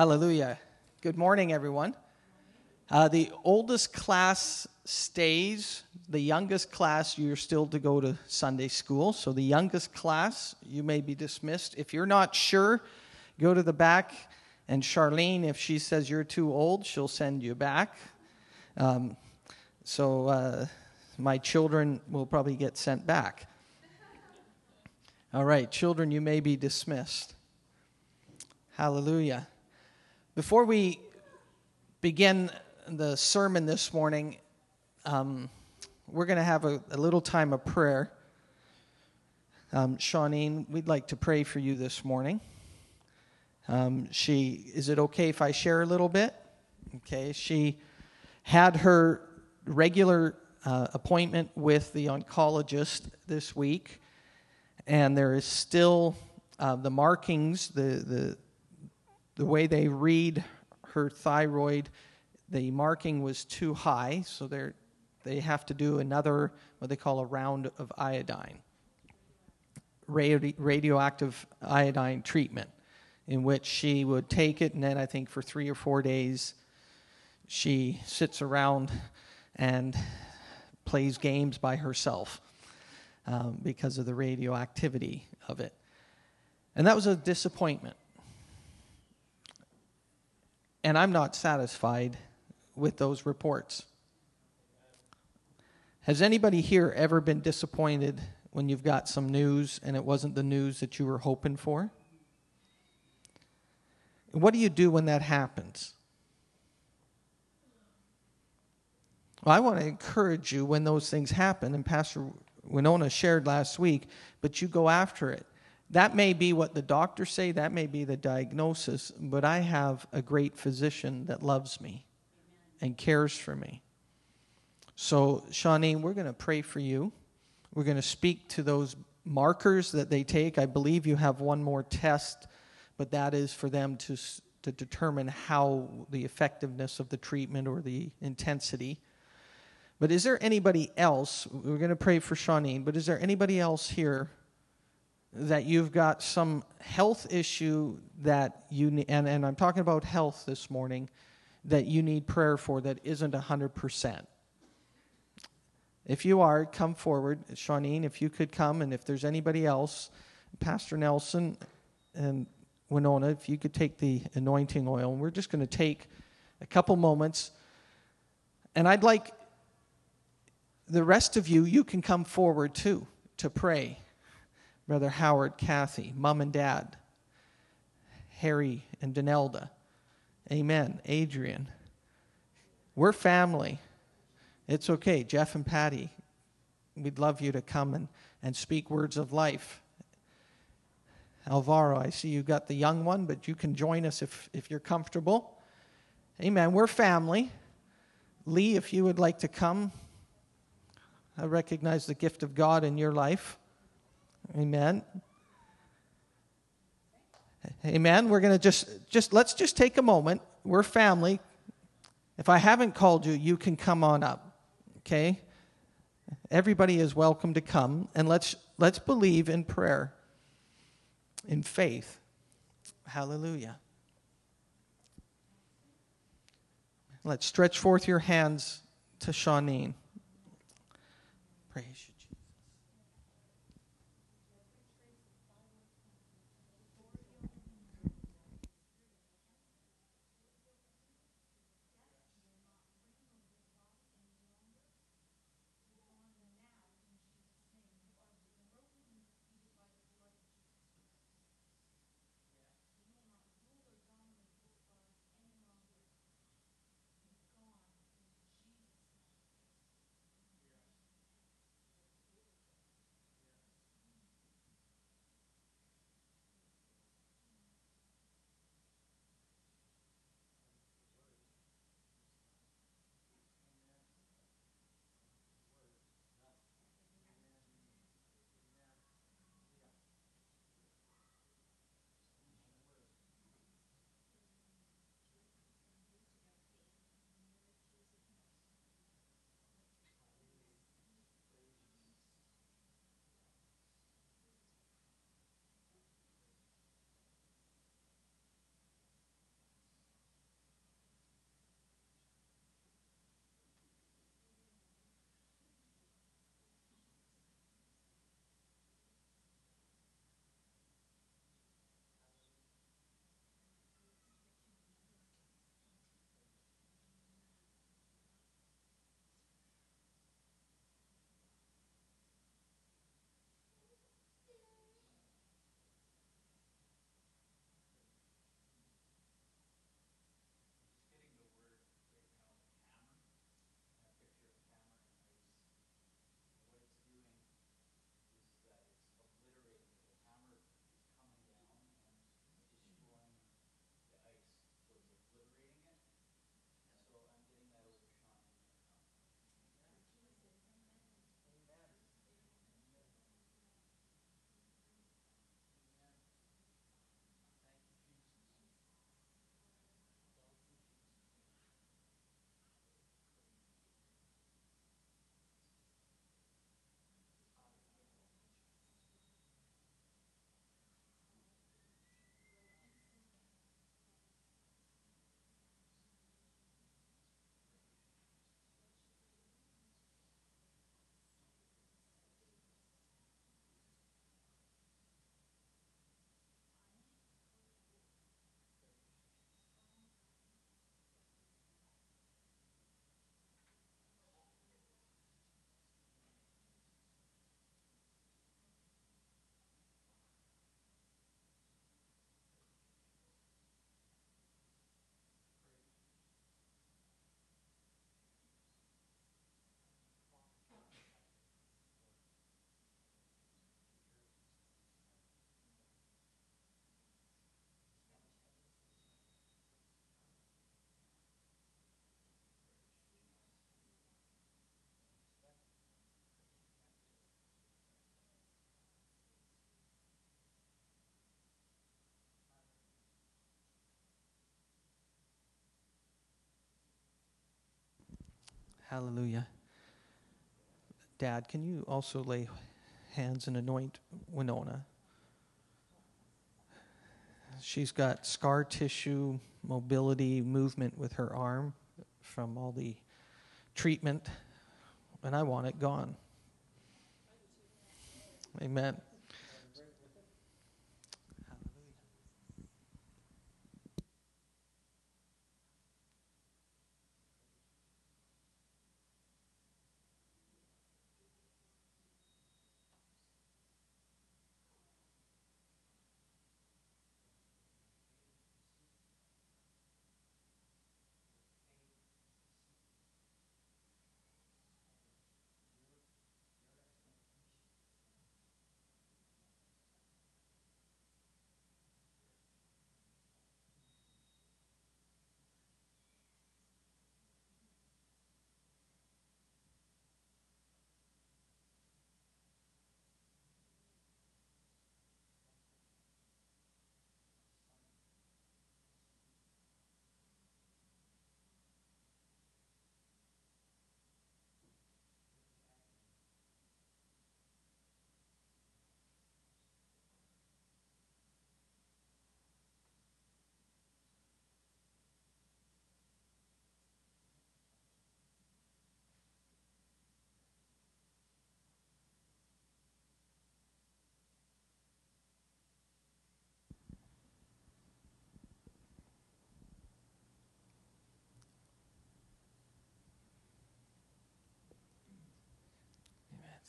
Hallelujah. Good morning, everyone. Uh, the oldest class stays. The youngest class, you're still to go to Sunday school. So, the youngest class, you may be dismissed. If you're not sure, go to the back. And Charlene, if she says you're too old, she'll send you back. Um, so, uh, my children will probably get sent back. All right, children, you may be dismissed. Hallelujah. Before we begin the sermon this morning, um, we're going to have a, a, little time of prayer. Um, Shawneen, we'd like to pray for you this morning. Um, she, is it okay if I share a little bit? Okay, she had her regular uh, appointment with the oncologist this week, and there is still uh, the markings, the, the, the way they read her thyroid, the marking was too high, so they they have to do another, what they call a round of iodine, radioactive iodine treatment, in which she would take it, and then I think for three or four days, she sits around and plays games by herself um, because of the radioactivity of it. And that was a disappointment. And I'm not satisfied with those reports. Has anybody here ever been disappointed when you've got some news and it wasn't the news that you were hoping for? What do you do when that happens? Well, I want to encourage you when those things happen, and Pastor Winona shared last week, but you go after it. That may be what the doctors say, that may be the diagnosis, but I have a great physician that loves me and cares for me. So, Shawnee, we're going to pray for you. We're going to speak to those markers that they take. I believe you have one more test, but that is for them to, to determine how the effectiveness of the treatment or the intensity. But is there anybody else? We're going to pray for Shawnee, but is there anybody else here that you've got some health issue that you need, and, and I'm talking about health this morning, that you need prayer for that isn't 100%. If you are, come forward. Shawneen, if you could come, and if there's anybody else, Pastor Nelson and Winona, if you could take the anointing oil. And we're just going to take a couple moments. And I'd like the rest of you, you can come forward too to pray. Brother Howard, Kathy, Mom and Dad, Harry and Danelda. Amen. Adrian. We're family. It's okay. Jeff and Patty, we'd love you to come and, and speak words of life. Alvaro, I see you got the young one, but you can join us if, if you're comfortable. Amen. We're family. Lee, if you would like to come, I recognize the gift of God in your life. Amen. Amen. We're going to just just let's just take a moment. We're family. If I haven't called you, you can come on up. Okay? Everybody is welcome to come and let's let's believe in prayer. In faith. Hallelujah. Let's stretch forth your hands to Shawneen. Praise you. Hallelujah. Dad, can you also lay hands and anoint Winona? She's got scar tissue, mobility, movement with her arm from all the treatment, and I want it gone. Amen.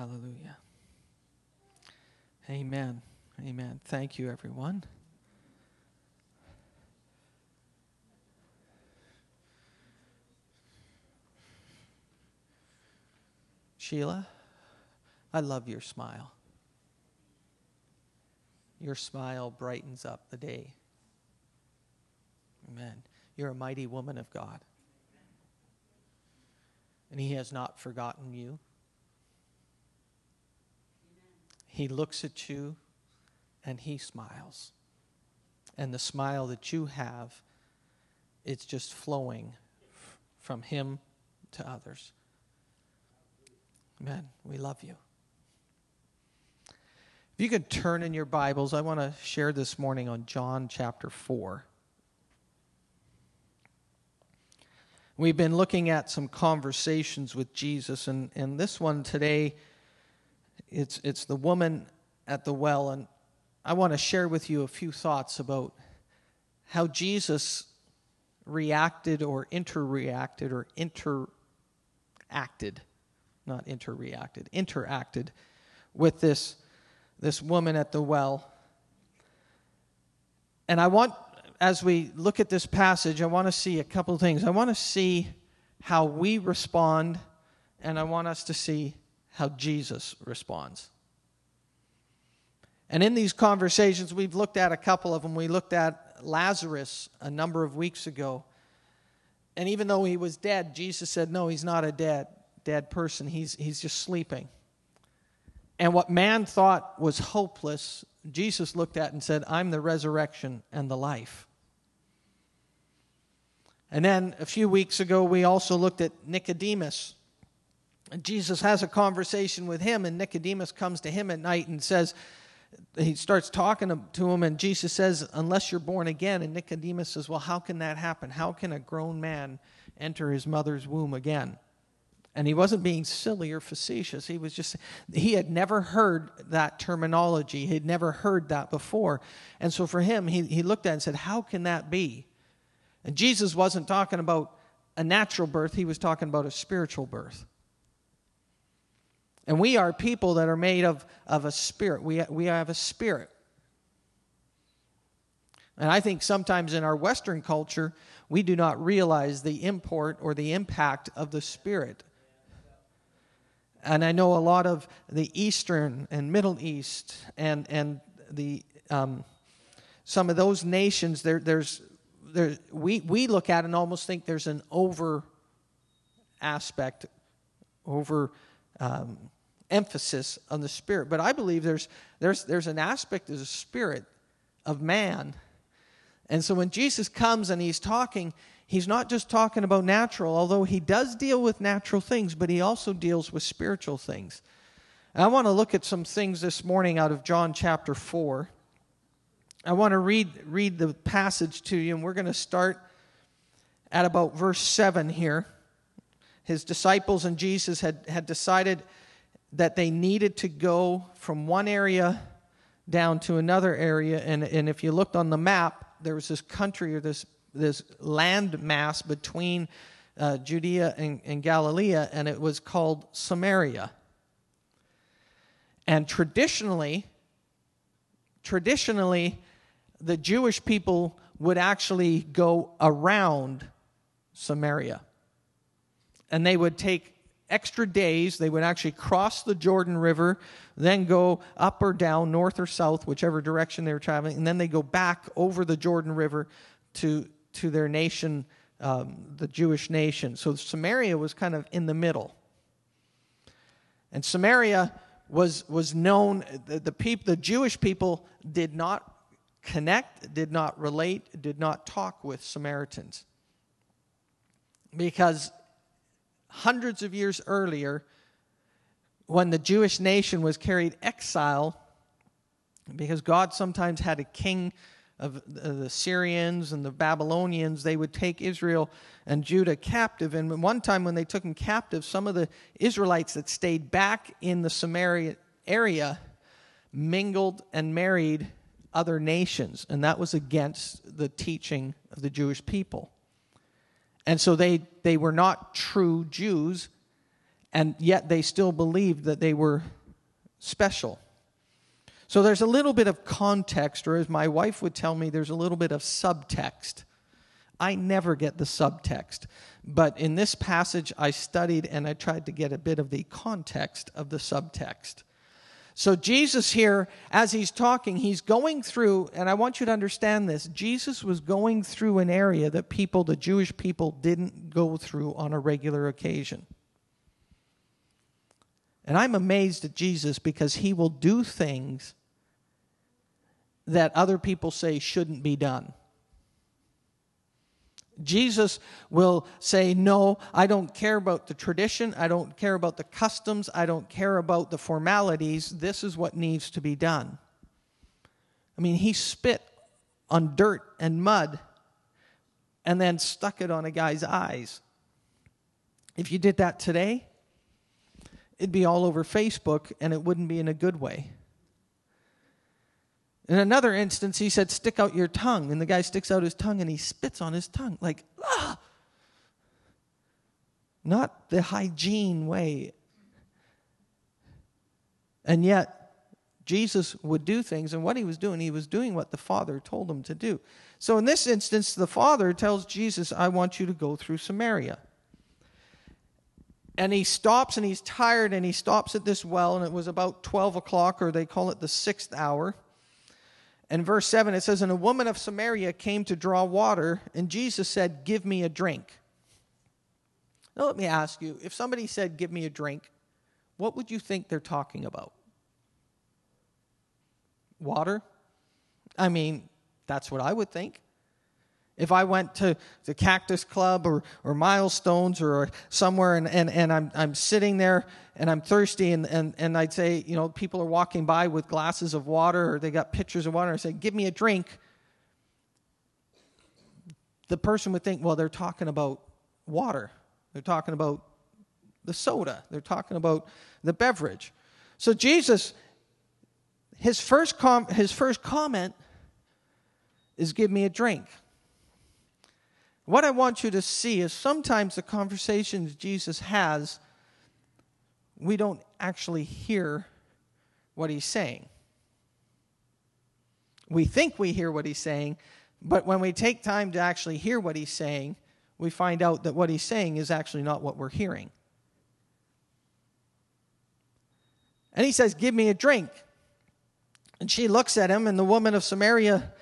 Hallelujah. Amen. Amen. Thank you, everyone. Sheila, I love your smile. Your smile brightens up the day. Amen. You're a mighty woman of God. And He has not forgotten you. He looks at you and he smiles. And the smile that you have, it's just flowing from him to others. Amen. We love you. If you could turn in your Bibles, I want to share this morning on John chapter 4. We've been looking at some conversations with Jesus, and, and this one today it's, it's the woman at the well, and I want to share with you a few thoughts about how Jesus reacted or interreacted or interacted, not interreacted, interacted with this, this woman at the well. And I want, as we look at this passage, I want to see a couple things. I want to see how we respond, and I want us to see how Jesus responds. And in these conversations, we've looked at a couple of them. We looked at Lazarus a number of weeks ago. And even though he was dead, Jesus said, No, he's not a dead, dead person. He's, he's just sleeping. And what man thought was hopeless, Jesus looked at and said, I'm the resurrection and the life. And then a few weeks ago, we also looked at Nicodemus Jesus has a conversation with him, and Nicodemus comes to him at night and says, he starts talking to him, and Jesus says, Unless you're born again. And Nicodemus says, Well, how can that happen? How can a grown man enter his mother's womb again? And he wasn't being silly or facetious. He was just, he had never heard that terminology. He had never heard that before. And so for him, he, he looked at it and said, How can that be? And Jesus wasn't talking about a natural birth, he was talking about a spiritual birth. And we are people that are made of, of a spirit. We, we have a spirit. And I think sometimes in our Western culture, we do not realize the import or the impact of the spirit. And I know a lot of the Eastern and Middle East and, and the, um, some of those nations, there, there's, there, we, we look at and almost think there's an over aspect, over um, emphasis on the spirit. But I believe there's, there's, there's an aspect of the spirit of man. And so when Jesus comes and he's talking, he's not just talking about natural, although he does deal with natural things, but he also deals with spiritual things. And I want to look at some things this morning out of John chapter 4. I want to read, read the passage to you, and we're going to start at about verse 7 here. His disciples and Jesus had, had decided that they needed to go from one area down to another area. And, and if you looked on the map, there was this country or this, this land mass between uh, Judea and, and Galilee, and it was called Samaria. And traditionally, traditionally, the Jewish people would actually go around Samaria. And they would take extra days. They would actually cross the Jordan River, then go up or down, north or south, whichever direction they were traveling, and then they go back over the Jordan River to, to their nation, um, the Jewish nation. So Samaria was kind of in the middle. And Samaria was, was known, the, the, peop, the Jewish people did not connect, did not relate, did not talk with Samaritans. Because hundreds of years earlier, when the Jewish nation was carried exile, because God sometimes had a king of the Syrians and the Babylonians, they would take Israel and Judah captive. And one time when they took them captive, some of the Israelites that stayed back in the Samaria area mingled and married other nations, and that was against the teaching of the Jewish people. And so they, they were not true Jews, and yet they still believed that they were special. So there's a little bit of context, or as my wife would tell me, there's a little bit of subtext. I never get the subtext. But in this passage, I studied and I tried to get a bit of the context of the subtext. So, Jesus here, as he's talking, he's going through, and I want you to understand this Jesus was going through an area that people, the Jewish people, didn't go through on a regular occasion. And I'm amazed at Jesus because he will do things that other people say shouldn't be done. Jesus will say, No, I don't care about the tradition. I don't care about the customs. I don't care about the formalities. This is what needs to be done. I mean, he spit on dirt and mud and then stuck it on a guy's eyes. If you did that today, it'd be all over Facebook and it wouldn't be in a good way. In another instance, he said, Stick out your tongue. And the guy sticks out his tongue and he spits on his tongue. Like, ah! Not the hygiene way. And yet, Jesus would do things, and what he was doing, he was doing what the Father told him to do. So in this instance, the Father tells Jesus, I want you to go through Samaria. And he stops and he's tired and he stops at this well, and it was about 12 o'clock, or they call it the sixth hour. And verse 7, it says, And a woman of Samaria came to draw water, and Jesus said, Give me a drink. Now, let me ask you if somebody said, Give me a drink, what would you think they're talking about? Water? I mean, that's what I would think. If I went to the Cactus Club or, or Milestones or somewhere and, and, and I'm, I'm sitting there and I'm thirsty and, and, and I'd say, you know, people are walking by with glasses of water or they got pitchers of water and I say, give me a drink. The person would think, well, they're talking about water. They're talking about the soda. They're talking about the beverage. So Jesus, his first, com- his first comment is give me a drink. What I want you to see is sometimes the conversations Jesus has, we don't actually hear what he's saying. We think we hear what he's saying, but when we take time to actually hear what he's saying, we find out that what he's saying is actually not what we're hearing. And he says, Give me a drink. And she looks at him, and the woman of Samaria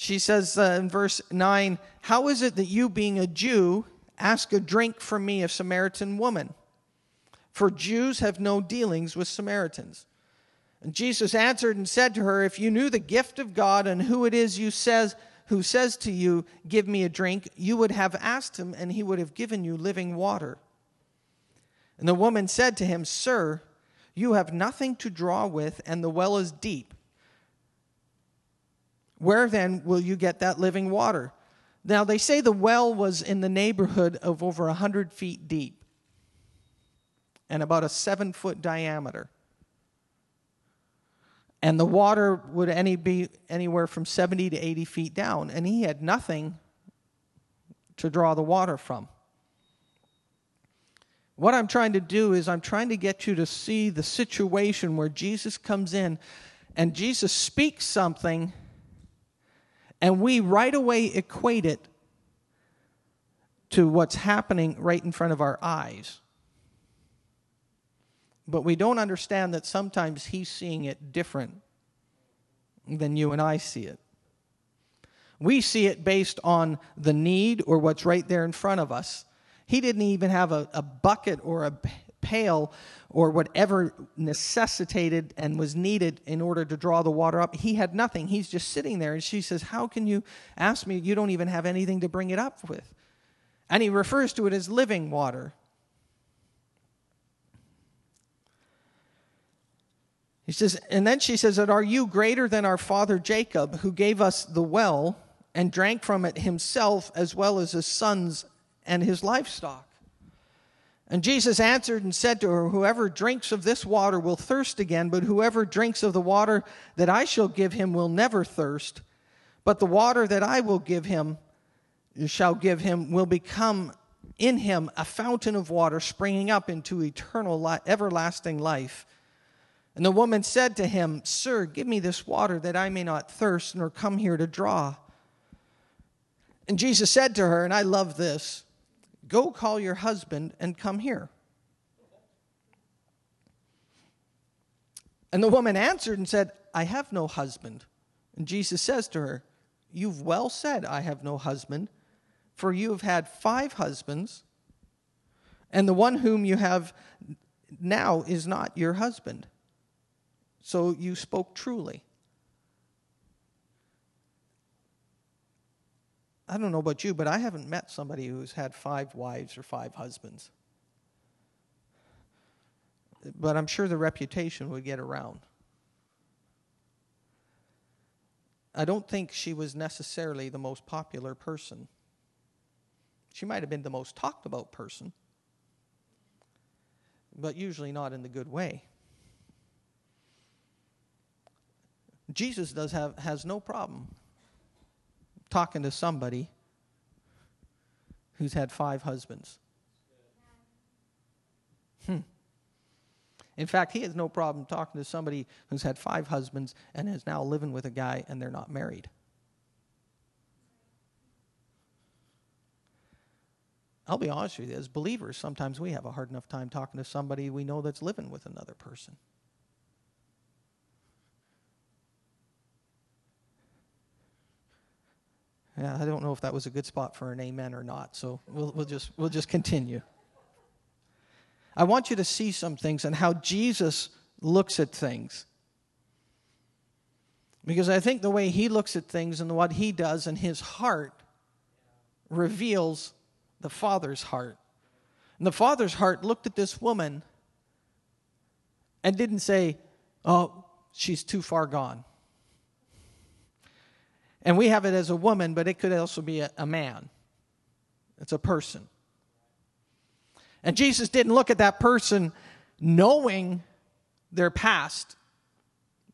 she says uh, in verse 9, How is it that you, being a Jew, ask a drink from me, a Samaritan woman? For Jews have no dealings with Samaritans. And Jesus answered and said to her, If you knew the gift of God and who it is you says, who says to you, Give me a drink, you would have asked him, and he would have given you living water. And the woman said to him, Sir, you have nothing to draw with, and the well is deep. Where then will you get that living water? Now, they say the well was in the neighborhood of over 100 feet deep and about a seven foot diameter. And the water would any be anywhere from 70 to 80 feet down. And he had nothing to draw the water from. What I'm trying to do is, I'm trying to get you to see the situation where Jesus comes in and Jesus speaks something and we right away equate it to what's happening right in front of our eyes. But we don't understand that sometimes he's seeing it different than you and I see it. We see it based on the need or what's right there in front of us. He didn't even have a, a bucket or a pail or whatever necessitated and was needed in order to draw the water up. He had nothing. He's just sitting there. And she says, How can you ask me? You don't even have anything to bring it up with. And he refers to it as living water. He says, and then she says, that, Are you greater than our father Jacob, who gave us the well and drank from it himself as well as his sons and his livestock? And Jesus answered and said to her, Whoever drinks of this water will thirst again, but whoever drinks of the water that I shall give him will never thirst. But the water that I will give him, shall give him, will become in him a fountain of water springing up into eternal, everlasting life. And the woman said to him, Sir, give me this water that I may not thirst nor come here to draw. And Jesus said to her, and I love this. Go call your husband and come here. And the woman answered and said, I have no husband. And Jesus says to her, You've well said, I have no husband, for you have had five husbands, and the one whom you have now is not your husband. So you spoke truly. I don't know about you, but I haven't met somebody who's had five wives or five husbands. But I'm sure the reputation would get around. I don't think she was necessarily the most popular person. She might have been the most talked about person, but usually not in the good way. Jesus does have has no problem talking to somebody who's had five husbands. Hmm. In fact, he has no problem talking to somebody who's had five husbands and is now living with a guy and they're not married. I'll be honest with you, as believers, sometimes we have a hard enough time talking to somebody we know that's living with another person. Yeah, I don't know if that was a good spot for an amen or not, so we'll, we'll, just, we'll just continue. I want you to see some things and how Jesus looks at things. Because I think the way he looks at things and what he does in his heart reveals the Father's heart. And the Father's heart looked at this woman and didn't say, Oh, she's too far gone. And we have it as a woman, but it could also be a, a man. It's a person. And Jesus didn't look at that person knowing their past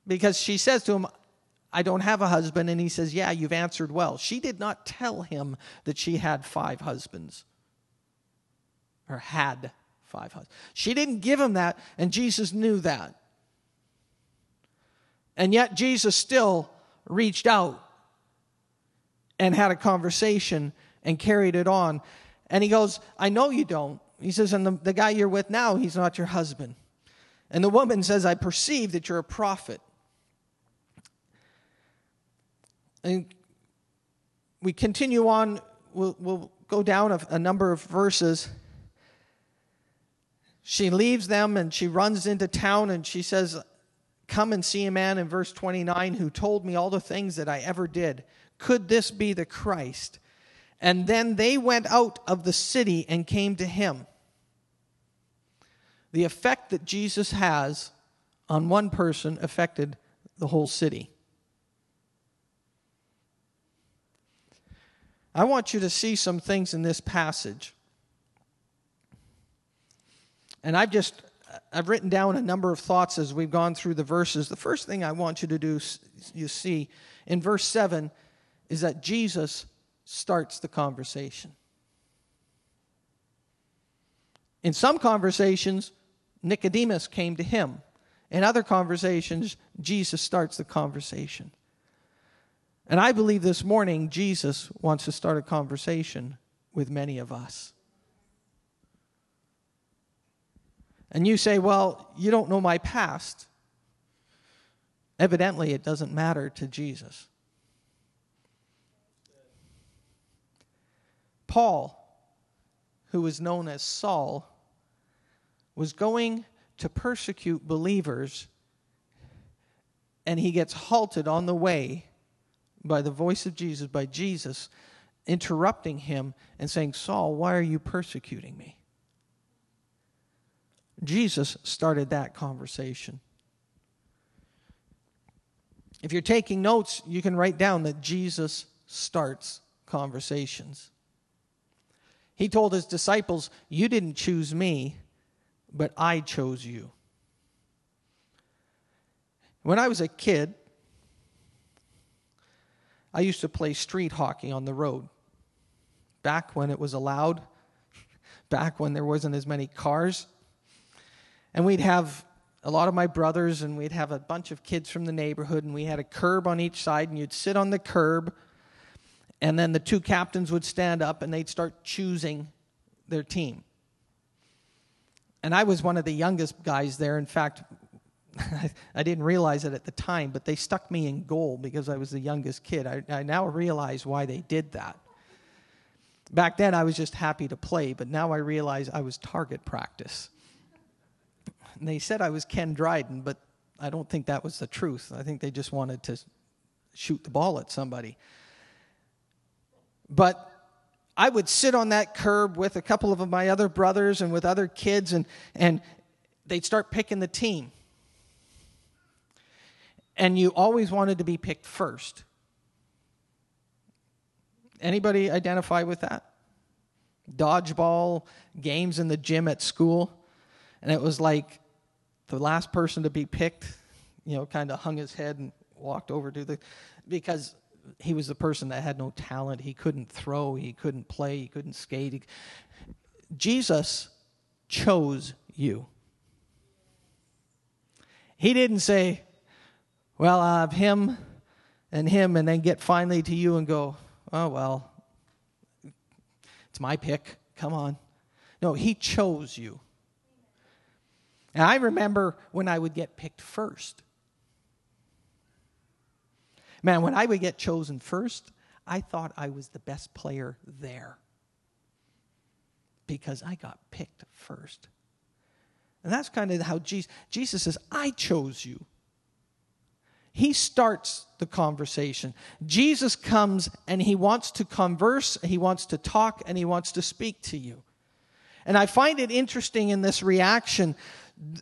because she says to him, I don't have a husband. And he says, Yeah, you've answered well. She did not tell him that she had five husbands or had five husbands. She didn't give him that, and Jesus knew that. And yet, Jesus still reached out and had a conversation and carried it on. And he goes, I know you don't. He says, And the, the guy you're with now, he's not your husband. And the woman says, I perceive that you're a prophet. And we continue on, we'll, we'll go down a, a number of verses. She leaves them and she runs into town and she says, Come and see a man in verse 29 who told me all the things that I ever did. Could this be the Christ? And then they went out of the city and came to him. The effect that Jesus has on one person affected the whole city. I want you to see some things in this passage. And I've just I've written down a number of thoughts as we've gone through the verses. The first thing I want you to do you see in verse 7 is that Jesus starts the conversation. In some conversations, Nicodemus came to him. In other conversations, Jesus starts the conversation. And I believe this morning Jesus wants to start a conversation with many of us. And you say, Well, you don't know my past. Evidently, it doesn't matter to Jesus. Paul, who was known as Saul, was going to persecute believers, and he gets halted on the way by the voice of Jesus, by Jesus interrupting him and saying, Saul, why are you persecuting me? Jesus started that conversation. If you're taking notes, you can write down that Jesus starts conversations. He told his disciples, You didn't choose me, but I chose you. When I was a kid, I used to play street hockey on the road. Back when it was allowed, back when there wasn't as many cars. And we'd have a lot of my brothers, and we'd have a bunch of kids from the neighborhood, and we had a curb on each side, and you'd sit on the curb and then the two captains would stand up and they'd start choosing their team. And I was one of the youngest guys there. In fact, I didn't realize it at the time, but they stuck me in goal because I was the youngest kid. I, I, now realize why they did that. Back then, I was just happy to play, but now I realize I was target practice. And they said I was Ken Dryden, but I don't think that was the truth. I think they just wanted to shoot the ball at somebody. But I would sit on that curb with a couple of my other brothers and with other kids, and, and they'd start picking the team. And you always wanted to be picked first. Anybody identify with that? Dodgeball games in the gym at school. And it was like the last person to be picked, you know, kind of hung his head and walked over to the. Because he was the person that had no talent. He couldn't throw, he couldn't play, he couldn't skate. He, Jesus chose you. He didn't say, Well, I have him and him, and then get finally to you and go, Oh, well, it's my pick. Come on. No, he chose you. And I remember when I would get picked first. Man, when I would get chosen first, I thought I was the best player there because I got picked first. And that's kind of how Jesus, Jesus says, I chose you. He starts the conversation. Jesus comes and he wants to converse, he wants to talk, and he wants to speak to you. And I find it interesting in this reaction.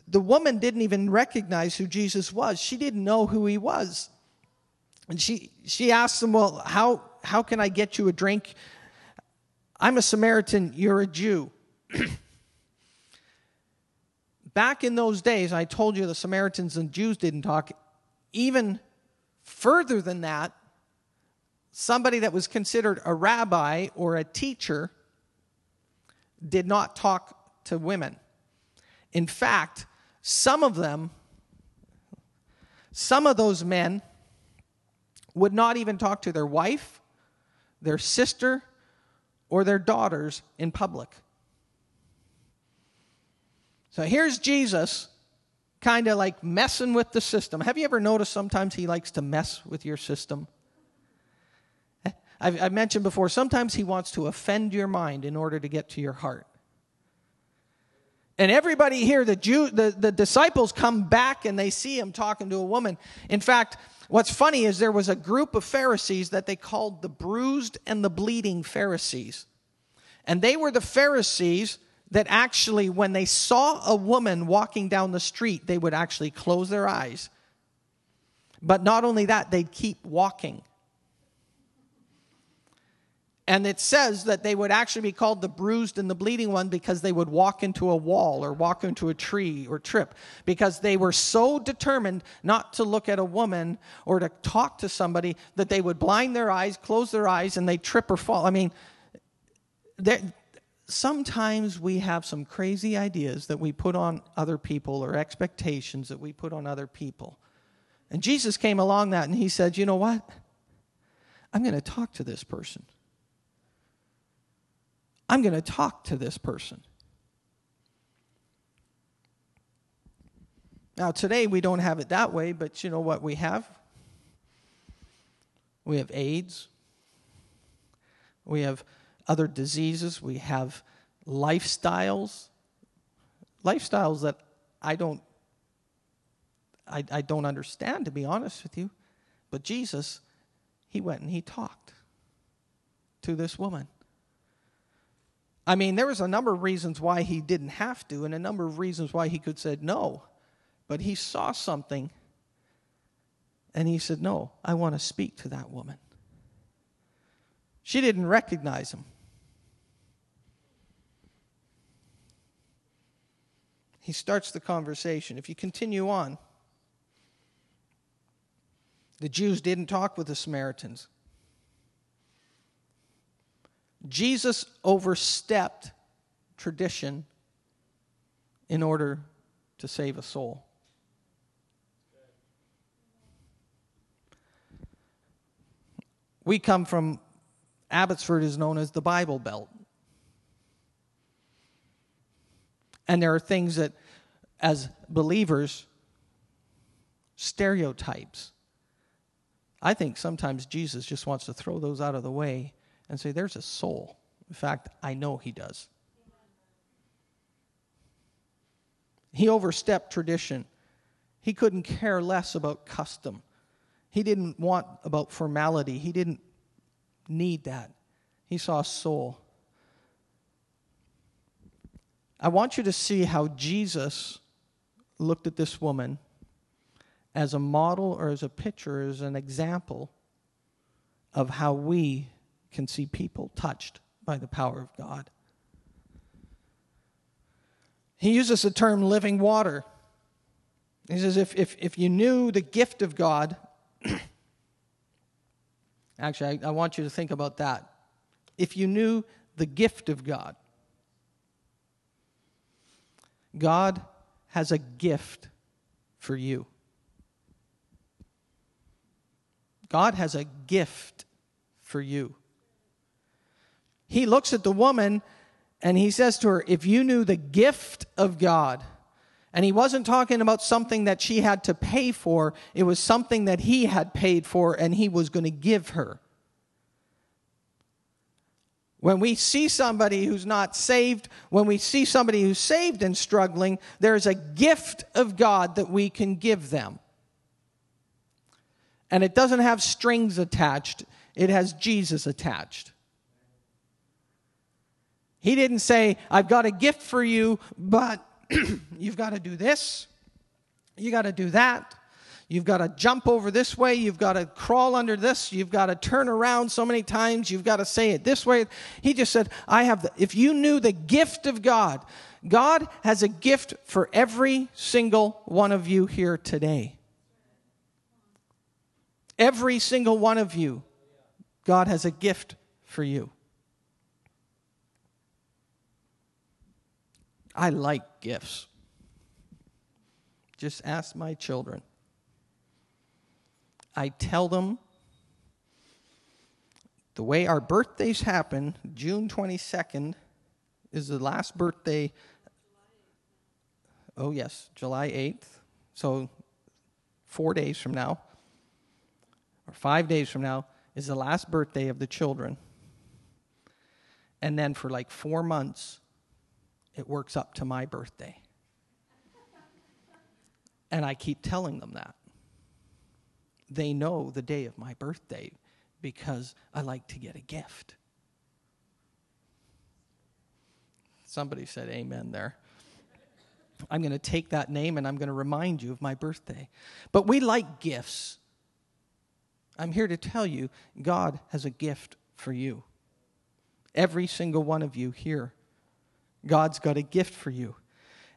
The woman didn't even recognize who Jesus was. She didn't know who he was. And she, she asked him, Well, how, how can I get you a drink? I'm a Samaritan, you're a Jew. Back in those days, I told you the Samaritans and Jews didn't talk. Even further than that, somebody that was considered a rabbi or a teacher did not talk to women. In fact, some of them, some of those men would not even talk to their wife, their sister, or their daughters in public. So here's Jesus kind of like messing with the system. Have you ever noticed sometimes he likes to mess with your system? I've, I've, mentioned before, sometimes he wants to offend your mind in order to get to your heart. And everybody here, the, Jew, the, the disciples come back and they see him talking to a woman. In fact, what's funny is there was a group of Pharisees that they called the bruised and the bleeding Pharisees. And they were the Pharisees that actually, when they saw a woman walking down the street, they would actually close their eyes. But not only that, they'd keep walking. And it says that they would actually be called the bruised and the bleeding one because they would walk into a wall or walk into a tree or trip because they were so determined not to look at a woman or to talk to somebody that they would blind their eyes, close their eyes, and they trip or fall. I mean, sometimes we have some crazy ideas that we put on other people or expectations that we put on other people. And Jesus came along that and he said, You know what? I'm going to talk to this person. I'm going to talk to this person. Now, today we don't have it that way, but you know what we have? We have AIDS. We have other diseases. We have lifestyles. Lifestyles that I don't I, I don't understand, to be honest with you. But Jesus, he went and he talked to this woman. I mean, there was a number of reasons why he didn't have to, and a number of reasons why he could said no. But he saw something, and he said, "No, I want to speak to that woman." She didn't recognize him. He starts the conversation. If you continue on, the Jews didn't talk with the Samaritans. Jesus overstepped tradition in order to save a soul. We come from Abbotsford is known as the Bible Belt. And there are things that as believers stereotypes. I think sometimes Jesus just wants to throw those out of the way and say, There's a soul. In fact, I know he does. He overstepped tradition. He couldn't care less about custom. He didn't want about formality. He didn't need that. He saw a soul. I want you to see how Jesus looked at this woman as a model or as a picture, as an example of how we can see people touched by the power of God. He uses the term living water. He says, if, if, if you knew the gift of God, actually, I, I want you to think about that. If you knew the gift of God, God has a gift for you. God has a gift for you. He looks at the woman and he says to her, If you knew the gift of God, and he wasn't talking about something that she had to pay for, it was something that he had paid for and he was going to give her. When we see somebody who's not saved, when we see somebody who's saved and struggling, there's a gift of God that we can give them. And it doesn't have strings attached, it has Jesus attached. He didn't say, I've got a gift for you, but you've got to do this, you got to do that. You've got to jump over this way. You've got to crawl under this. You've got to turn around so many times. You've got to say it this way. He just said, I have the, if you knew the gift of God, God has a gift for every single one of you here today. Every single one of you, God has a gift for you. I like gifts. Just ask my children. I tell them the way our birthdays happen, June 22nd is the last birthday. Oh, yes, July 8th. So, four days from now, or five days from now, is the last birthday of the children. And then for like four months, it works up to my birthday. And I keep telling them that. They know the day of my birthday because I like to get a gift. Somebody said amen there. I'm going to take that name and I'm going to remind you of my birthday. But we like gifts. I'm here to tell you God has a gift for you. Every single one of you here God's got a gift for you.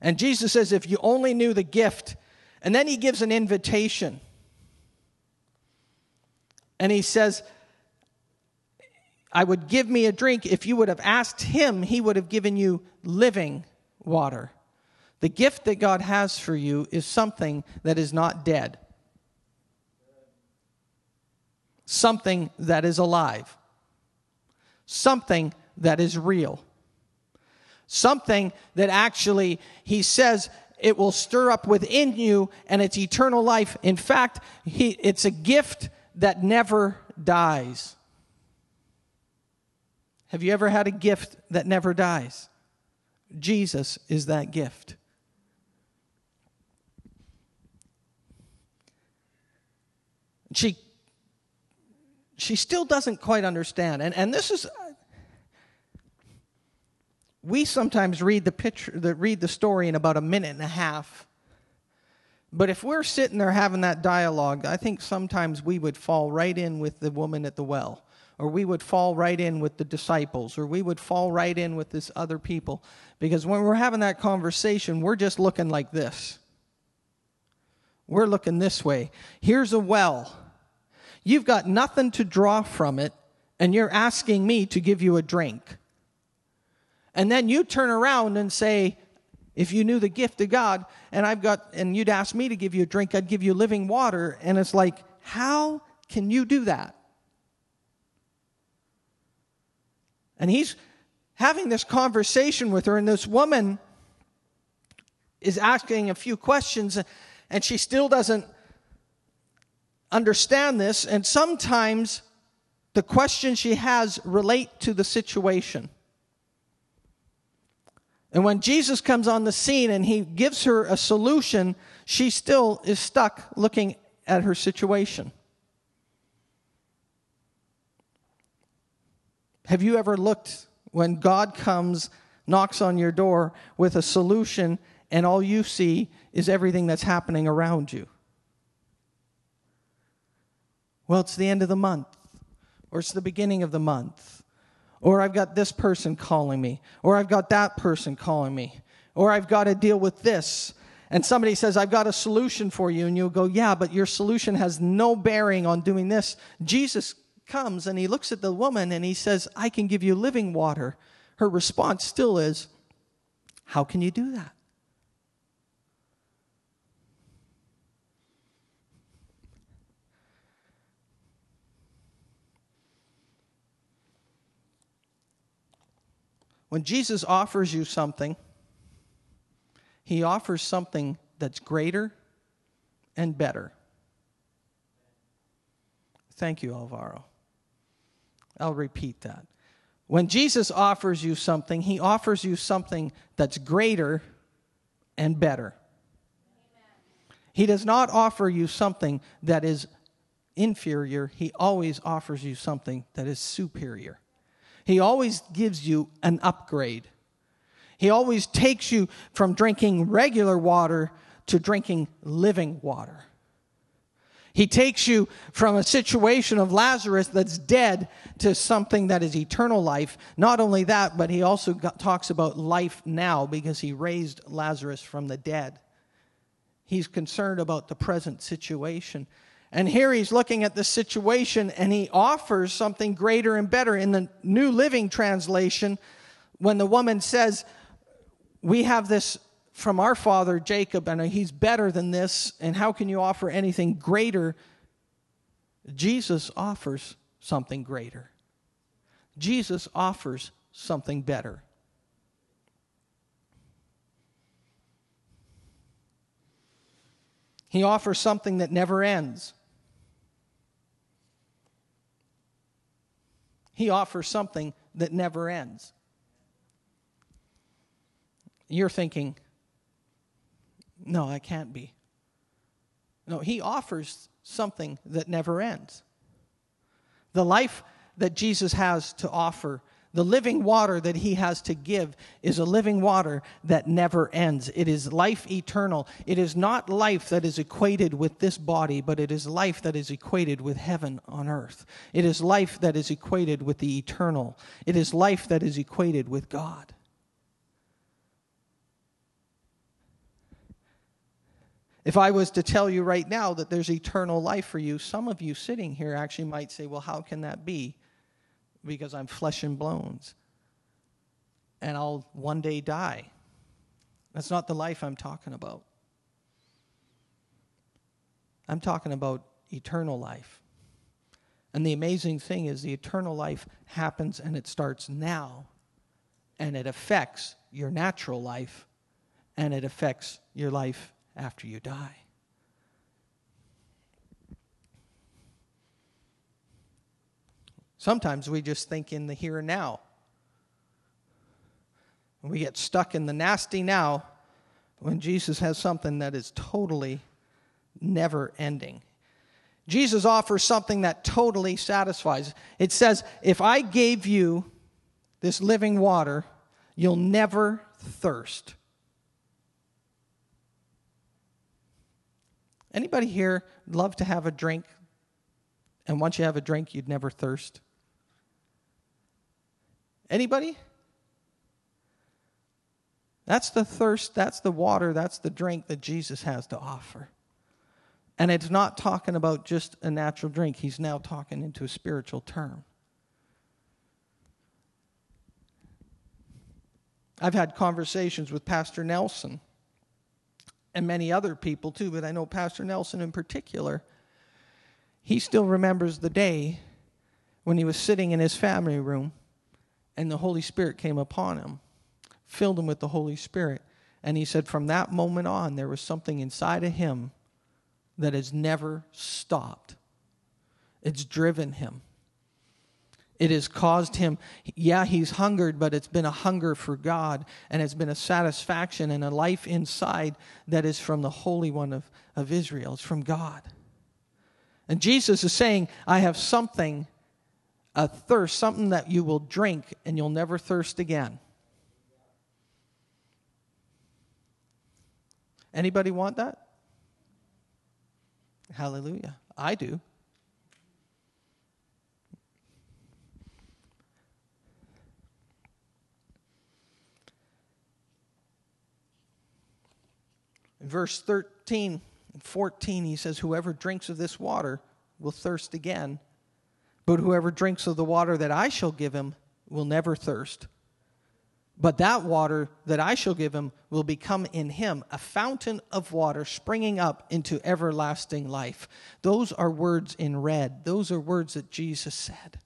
And Jesus says, if you only knew the gift, and then he gives an invitation. And he says, I would give me a drink. If you would have asked him, he would have given you living water. The gift that God has for you is something that is not dead, something that is alive, something that is real something that actually, he says, it will stir up within you and it's eternal life. In fact, he, it's a gift that never dies. Have you ever had a gift that never dies? Jesus is that gift. She she still doesn't quite understand. And, and this is we sometimes read the picture, the, read the story in about a minute and a half. But if we're sitting there having that dialogue, I think sometimes we would fall right in with the woman at the well, or we would fall right in with the disciples, or we would fall right in with this other people. Because when we're having that conversation, we're just looking like this. We're looking this way. Here's a well. You've got nothing to draw from it, and you're asking me to give you a drink. And then you turn around and say, if you knew the gift of God, and I've got, and you'd ask me to give you a drink, I'd give you living water. And it's like, how can you do that? And he's having this conversation with her, and this woman is asking a few questions, and she still doesn't understand this. And sometimes the questions she has relate to the situation. And when Jesus comes on the scene and he gives her a solution, she still is stuck looking at her situation. Have you ever looked when God comes, knocks on your door with a solution, and all you see is everything that's happening around you? Well, it's the end of the month, or it's the beginning of the month or I've got this person calling me. Or I've got that person calling me. Or I've got to deal with this. And somebody says, I've got a solution for you. And you'll go, Yeah, but your solution has no bearing on doing this. Jesus comes and he looks at the woman and he says, I can give you living water. Her response still is, How can you do that? When Jesus offers you something, he offers something that's greater and better. Thank you, Alvaro. I'll repeat that. When Jesus offers you something, he offers you something that's greater and better. He does not offer you something that is inferior, he always offers you something that is superior. He always gives you an upgrade. He always takes you from drinking regular water to drinking living water. He takes you from a situation of Lazarus that's dead to something that is eternal life. Not only that, but he also got, talks about life now because he raised Lazarus from the dead. He's concerned about the present situation. And here he's looking at the situation and he offers something greater and better. In the New Living Translation, when the woman says, We have this from our father Jacob, and he's better than this, and how can you offer anything greater? Jesus offers something greater. Jesus offers something better. He offers something that never ends. He offers something that never ends. You're thinking, no, I can't be. No, he offers something that never ends. The life that Jesus has to offer, the living water that he has to give, is a living water that never ends. It is life eternal. It is not life that is equated with this body, but it is life that is equated with heaven on earth. It is life that is equated with the eternal. It is life that is equated with God. If I was to tell you right now that there's eternal life for you, some of you sitting here actually might say, Well, how can that be? Because I'm flesh and bones. And I'll one day die. That's not the life I'm talking about. I'm talking about eternal life. And the amazing thing is, the eternal life happens and it starts now, and it affects your natural life, and it affects your life after you die. Sometimes we just think in the here and now. We get stuck in the nasty now when Jesus has something that is totally never ending. Jesus offers something that totally satisfies. It says, If I gave you this living water, you'll never thirst. Anybody here love to have a drink? And once you have a drink, you'd never thirst? Anybody? That's the thirst, that's the water, that's the drink that Jesus has to offer. And it's not talking about just a natural drink, he's now talking into a spiritual term. I've had conversations with Pastor Nelson and many other people too, but I know Pastor Nelson in particular. He still remembers the day when he was sitting in his family room and the Holy Spirit came upon him, filled him with the Holy Spirit. And he said, from that moment on, there was something inside of him that has never stopped. It's driven him. It has caused him, yeah, he's hungered, but it's been a hunger for God, and it's been a satisfaction and a life inside that is from the Holy One of, of Israel. It's from God. And Jesus is saying, I have something, a thirst, something that you will drink and you'll never thirst again. Anybody want that? Hallelujah. I do. In verse 13 and 14, he says, Whoever drinks of this water will thirst again, but whoever drinks of the water that I shall give him will never thirst. But that water that I shall give him will become in him a fountain of water springing up into everlasting life. Those are words in red. Those are words that Jesus said.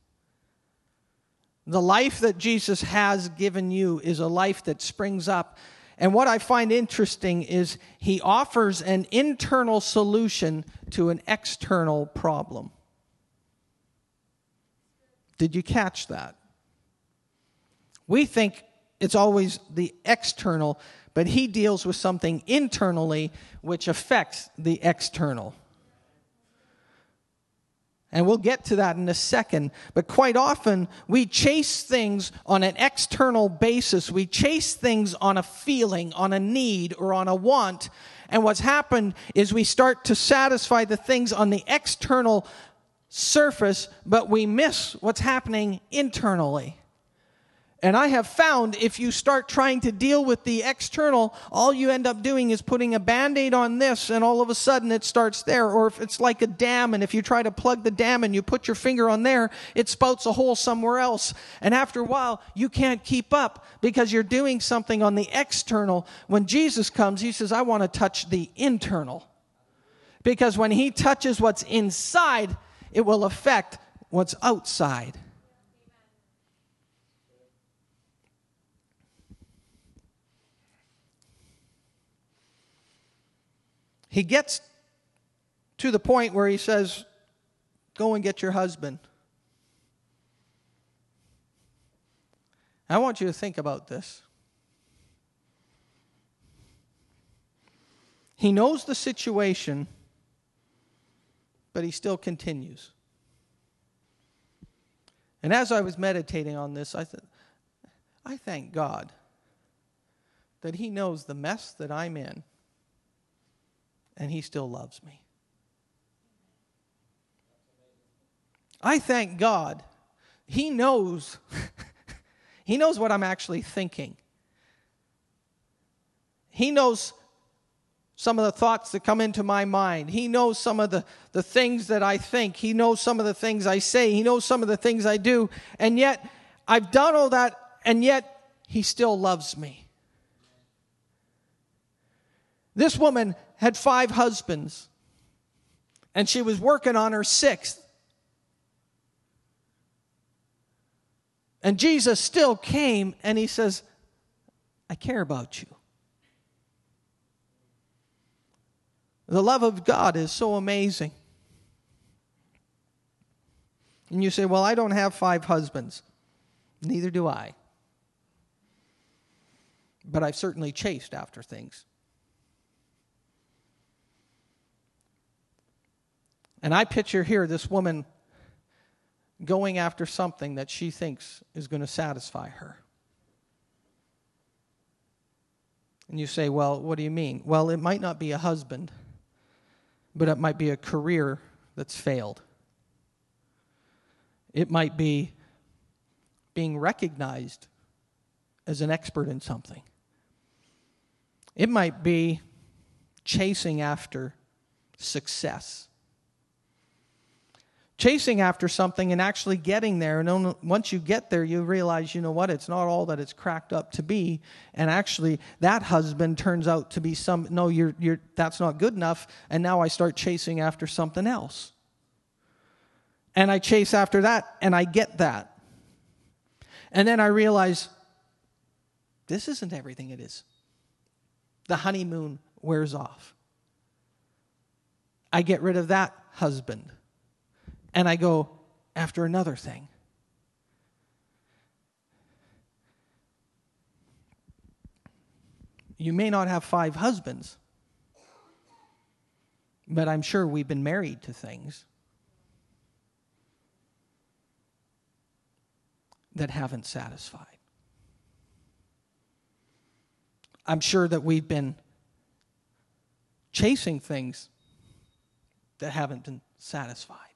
The life that Jesus has given you is a life that springs up and what I find interesting is he offers an internal solution to an external problem. Did you catch that? We think it's always the external, but he deals with something internally which affects the external. And we'll get to that in a second. But quite often, we chase things on an external basis. We chase things on a feeling, on a need, or on a want. And what's happened is we start to satisfy the things on the external surface, but we miss what's happening internally. And I have found if you start trying to deal with the external, all you end up doing is putting a band aid on this, and all of a sudden it starts there. Or if it's like a dam, and if you try to plug the dam and you put your finger on there, it spouts a hole somewhere else. And after a while, you can't keep up because you're doing something on the external. When Jesus comes, he says, I want to touch the internal. Because when he touches what's inside, it will affect what's outside. he gets to the point where he says, Go and get your husband. I want you to think about this. He knows the situation, but he still continues. And as I was meditating on this, I thought, I thank God that He knows the mess that I'm in and he still loves me. I thank God. He knows. he knows what I'm actually thinking. He knows some of the thoughts that come into my mind. He knows some of the, the things that I think. He knows some of the things I say. He knows some of the things I do. And yet, I've done all that, and yet, He still loves me. This woman had five husbands, and she was working on her sixth. And Jesus still came and he says, I care about you. The love of God is so amazing. And you say, Well, I don't have five husbands. Neither do I. But I've certainly chased after things. And I picture here this woman going after something that she thinks is going to satisfy her. And you say, well, what do you mean? Well, it might not be a husband, but it might be a career that's failed. It might be being recognized as an expert in something. It might be chasing after success chasing after something and actually getting there. And once you get there, you realize, you know what, it's not all that it's cracked up to be. And actually, that husband turns out to be some, no, you're, you're, that's not good enough. And now I start chasing after something else. And I chase after that, and I get that. And then I realize this isn't everything it is. The honeymoon wears off. I get rid of that husband and I go after another thing. You may not have five husbands, but I'm sure we've been married to things that haven't satisfied. I'm sure that we've been chasing things that haven't been satisfied.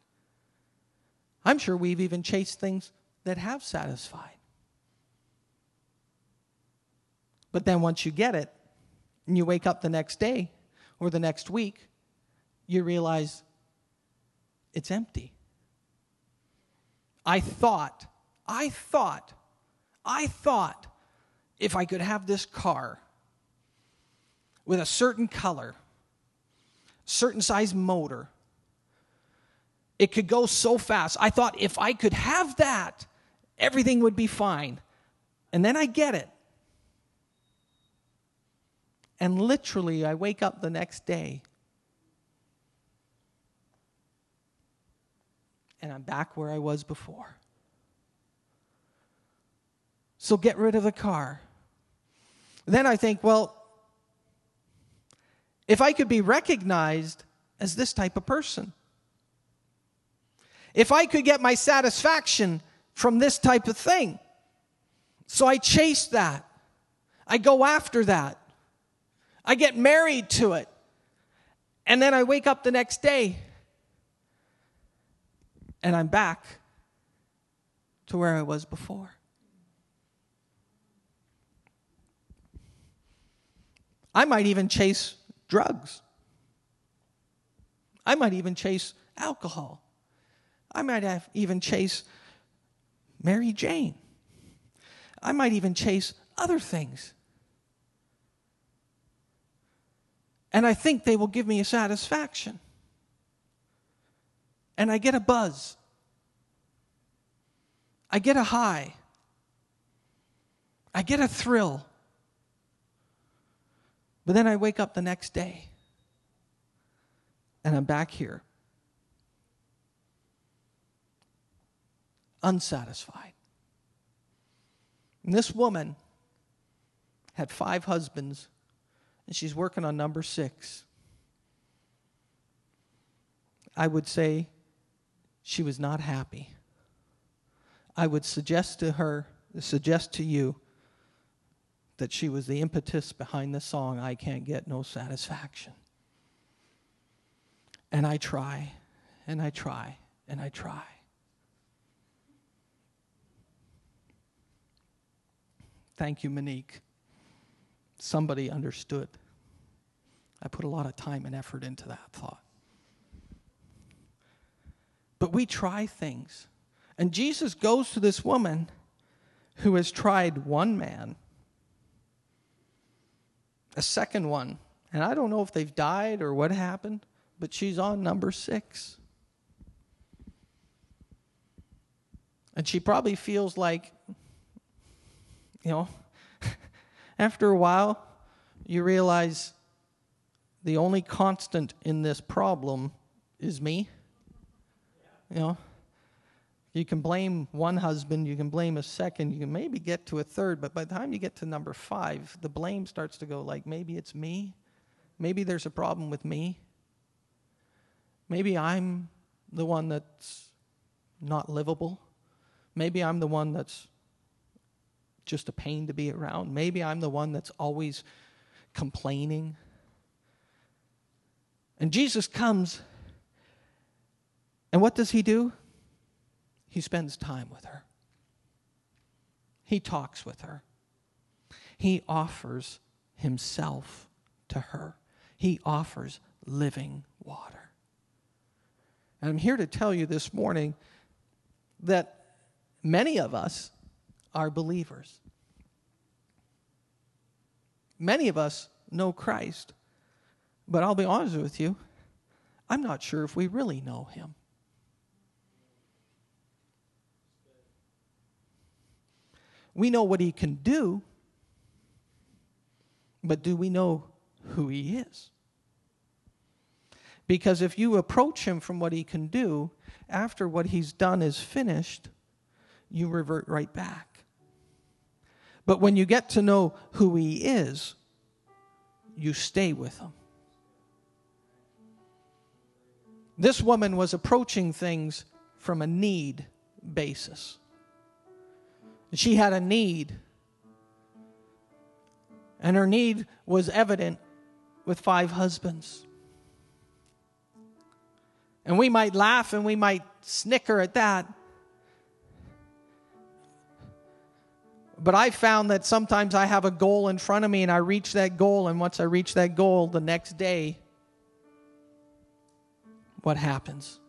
I'm sure we've even chased things that have satisfied. But then once you get it, and you wake up the next day or the next week, you realize it's empty. I thought, I thought, I thought if I could have this car with a certain color, certain size motor, it could go so fast. I thought if I could have that, everything would be fine. And then I get it. And literally, I wake up the next day and I'm back where I was before. So get rid of the car. Then I think, well, if I could be recognized as this type of person, if I could get my satisfaction from this type of thing. So I chase that. I go after that. I get married to it. And then I wake up the next day and I'm back to where I was before. I might even chase drugs. I might even chase alcohol. I might have even chase Mary Jane. I might even chase other things. And I think they will give me a satisfaction. And I get a buzz. I get a high. I get a thrill. But then I wake up the next day and I'm back here, unsatisfied. And this woman had five husbands, and she's working on number six. I would say she was not happy. I would suggest to her, suggest to you, that she was the impetus behind the song, I Can't Get No Satisfaction. And I try, and I try, and I try. Thank you, Monique. Somebody understood. I put a lot of time and effort into that thought. But we try things. And Jesus goes to this woman who has tried one man a second one. And I don't know if they've died or what happened, but she's on number six. And she probably feels like, you know, after a while, you realize the only constant in this problem is me. You know, you can blame one husband, you can blame a second, you can maybe get to a third, but by the time you get to number five, the blame starts to go like maybe it's me. Maybe there's a problem with me. Maybe I'm the one that's not livable. Maybe I'm the one that's just a pain to be around. Maybe I'm the one that's always complaining. And Jesus comes, and what does he do? He spends time with her. He talks with her. He offers himself to her. He offers living water. And I'm here to tell you this morning that many of us are believers. Many of us know Christ, but I'll be honest with you, I'm not sure if we really know him. We know what he can do, but do we know who he is? Because if you approach him from what he can do, after what he's done is finished, you revert right back. But when you get to know who he is, you stay with him. This woman was approaching things from a need basis. She had a need. And her need was evident with five husbands. And we might laugh and we might snicker at that. But I found that sometimes I have a goal in front of me and I reach that goal, and once I reach that goal, the next day, what happens?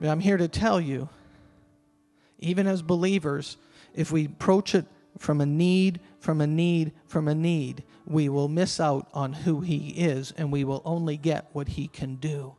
But I'm here to tell you, even as believers, if we approach it from a need, from a need, from a need, we will miss out on who He is and we will only get what He can do.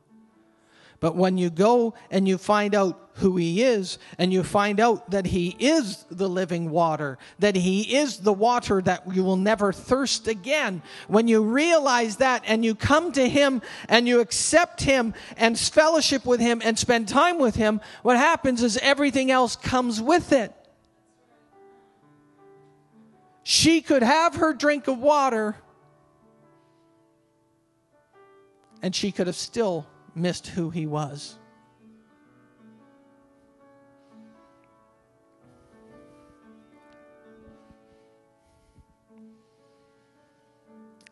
But when you go and you find out who He is, and you find out that He is the living water, that He is the water that you will never thirst again, when you realize that and you come to Him and you accept Him and fellowship with Him and spend time with Him, what happens is everything else comes with it. She could have her drink of water and she could have still missed who he was.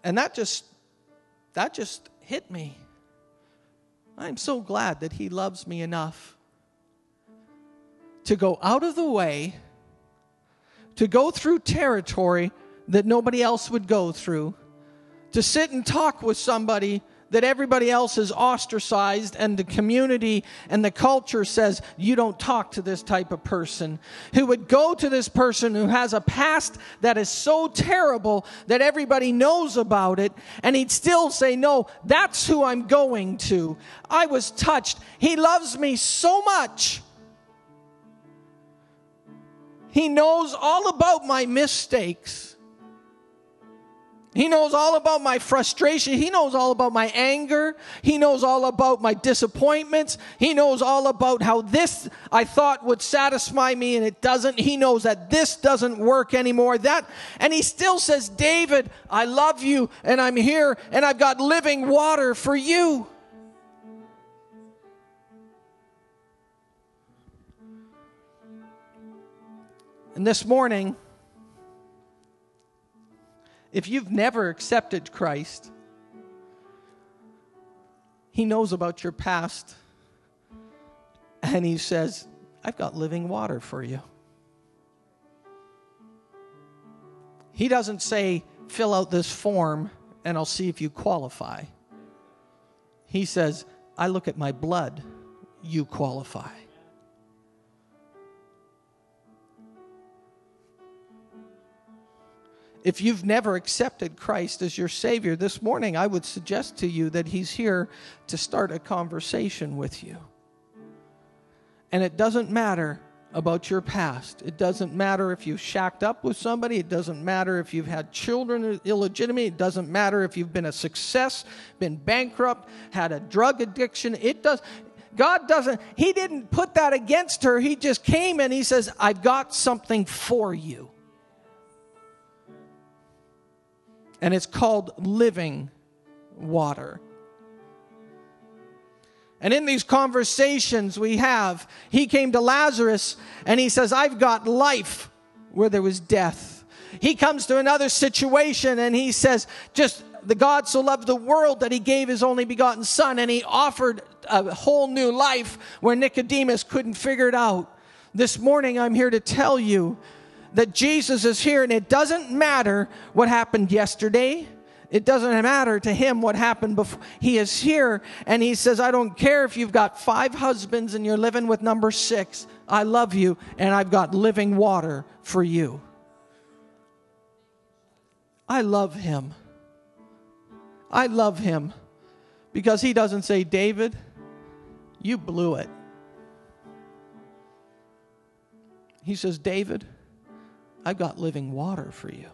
And that just that just hit me. I'm so glad that he loves me enough to go out of the way to go through territory that nobody else would go through, to sit and talk with somebody that everybody else is ostracized and the community and the culture says you don't talk to this type of person. Who would go to this person who has a past that is so terrible that everybody knows about it and he'd still say no that's who I'm going to. I was touched. He loves me so much. He knows all about my mistakes he knows all about my frustration. He knows all about my anger. He knows all about my disappointments. He knows all about how this I thought would satisfy me and it doesn't. He knows that this doesn't work anymore. That, and he still says, David, I love you and I'm here and I've got living water for you. And this morning, if you've never accepted Christ, He knows about your past. And He says, I've got living water for you. He doesn't say, fill out this form and I'll see if you qualify. He says, I look at my blood, you qualify. If you've never accepted Christ as your Savior this morning, I would suggest to you that He's here to start a conversation with you. And it doesn't matter about your past. It doesn't matter if you've shacked up with somebody. It doesn't matter if you've had children illegitimate. It doesn't matter if you've been a success, been bankrupt, had a drug addiction. It does. God doesn't, He didn't put that against her. He just came and He says, I've got something for you. And it's called living water. And in these conversations we have, he came to Lazarus and he says, I've got life where there was death. He comes to another situation and he says, just the God so loved the world that he gave his only begotten son and he offered a whole new life where Nicodemus couldn't figure it out. This morning I'm here to tell you that Jesus is here, and it doesn't matter what happened yesterday. It doesn't matter to him what happened before. He is here, and he says, I don't care if you've got five husbands and you're living with number six. I love you, and I've got living water for you. I love him. I love him because he doesn't say, David, you blew it. He says, David, I've got living water for you.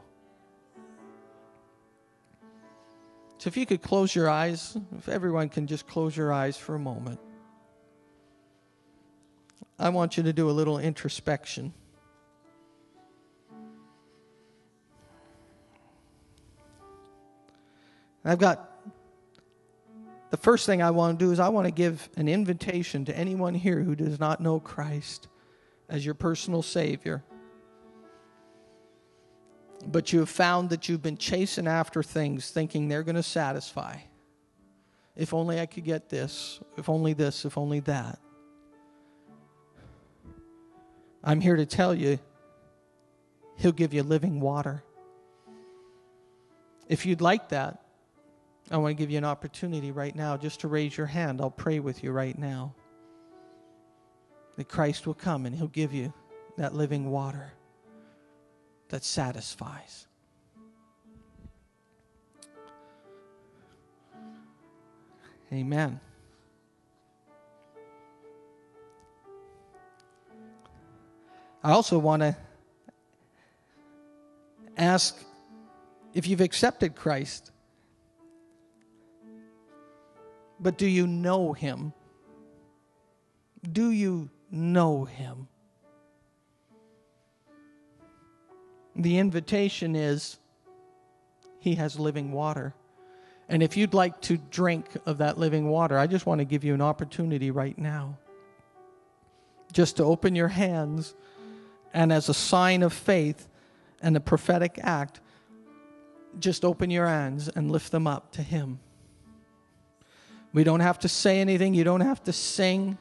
So if you could close your eyes, if everyone can just close your eyes for a moment. I want you to do a little introspection. I've got the first thing I want to do is I want to give an invitation to anyone here who does not know Christ as your personal Savior but you have found that you've been chasing after things thinking they're going to satisfy. If only I could get this, if only this, if only that. I'm here to tell you, He'll give you living water. If you'd like that, I want to give you an opportunity right now just to raise your hand. I'll pray with you right now. That Christ will come and He'll give you that living water that satisfies. Amen. I also want to ask if you've accepted Christ, but do you know Him? Do you know Him? The invitation is He has living water. And if you'd like to drink of that living water, I just want to give you an opportunity right now just to open your hands and as a sign of faith and a prophetic act, just open your hands and lift them up to Him. We don't have to say anything, you don't have to sing.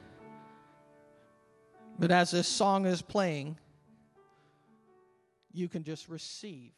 But as this song is playing, you can just receive.